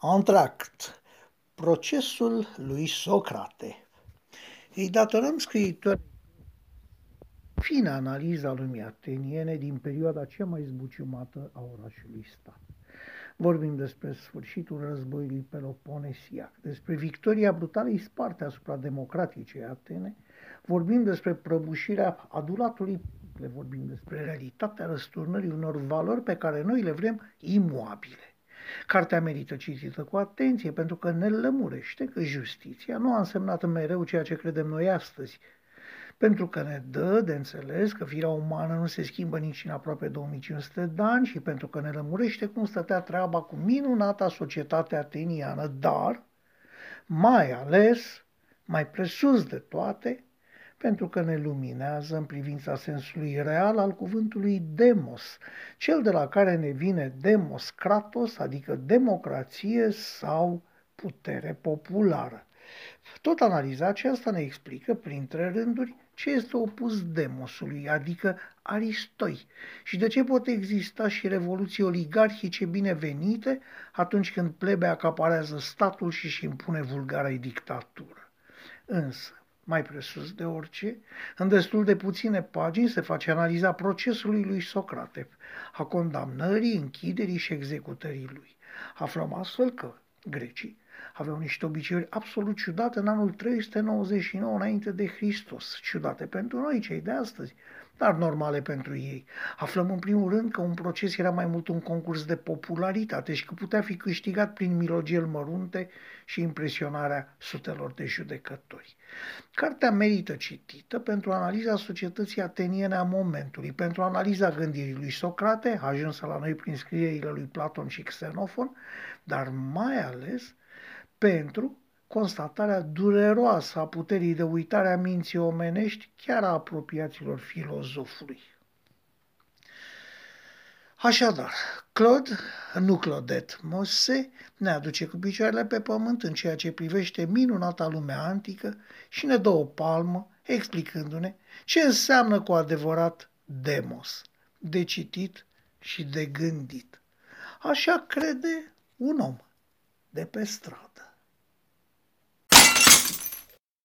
Antract. Procesul lui Socrate. Îi datorăm scriitor fină analiza lumii ateniene din perioada cea mai zbuciumată a orașului stat. Vorbim despre sfârșitul războiului peloponesiac, despre victoria brutalei Sparte asupra democraticei Atene, vorbim despre prăbușirea adulatului le vorbim despre realitatea răsturnării unor valori pe care noi le vrem imuabile. Cartea merită citită cu atenție pentru că ne lămurește că justiția nu a însemnat mereu ceea ce credem noi astăzi, pentru că ne dă de înțeles că firea umană nu se schimbă nici în aproape 2500 de ani și pentru că ne lămurește cum stătea treaba cu minunata societate ateniană, dar, mai ales, mai presus de toate, pentru că ne luminează în privința sensului real al cuvântului demos, cel de la care ne vine demos kratos, adică democrație sau putere populară. Tot analiza aceasta ne explică, printre rânduri, ce este opus demosului, adică Aristoi, și de ce pot exista și revoluții oligarhice binevenite atunci când plebea acaparează statul și își impune vulgara dictatură. Însă, mai presus de orice, în destul de puține pagini se face analiza procesului lui Socrate, a condamnării, închiderii și executării lui. Aflăm astfel că grecii aveau niște obiceiuri absolut ciudate în anul 399 înainte de Hristos, ciudate pentru noi, cei de astăzi, dar normale pentru ei. Aflăm în primul rând că un proces era mai mult un concurs de popularitate și că putea fi câștigat prin milogel mărunte și impresionarea sutelor de judecători. Cartea merită citită pentru analiza societății ateniene a momentului, pentru analiza gândirii lui Socrate, ajunsă la noi prin scrierile lui Platon și Xenofon, dar mai ales pentru constatarea dureroasă a puterii de uitare a minții omenești chiar a apropiaților filozofului. Așadar, Claude, nu Claudette Mosse, ne aduce cu picioarele pe pământ în ceea ce privește minunata lumea antică și ne dă o palmă explicându-ne ce înseamnă cu adevărat demos, de citit și de gândit. Așa crede un om de pe stradă.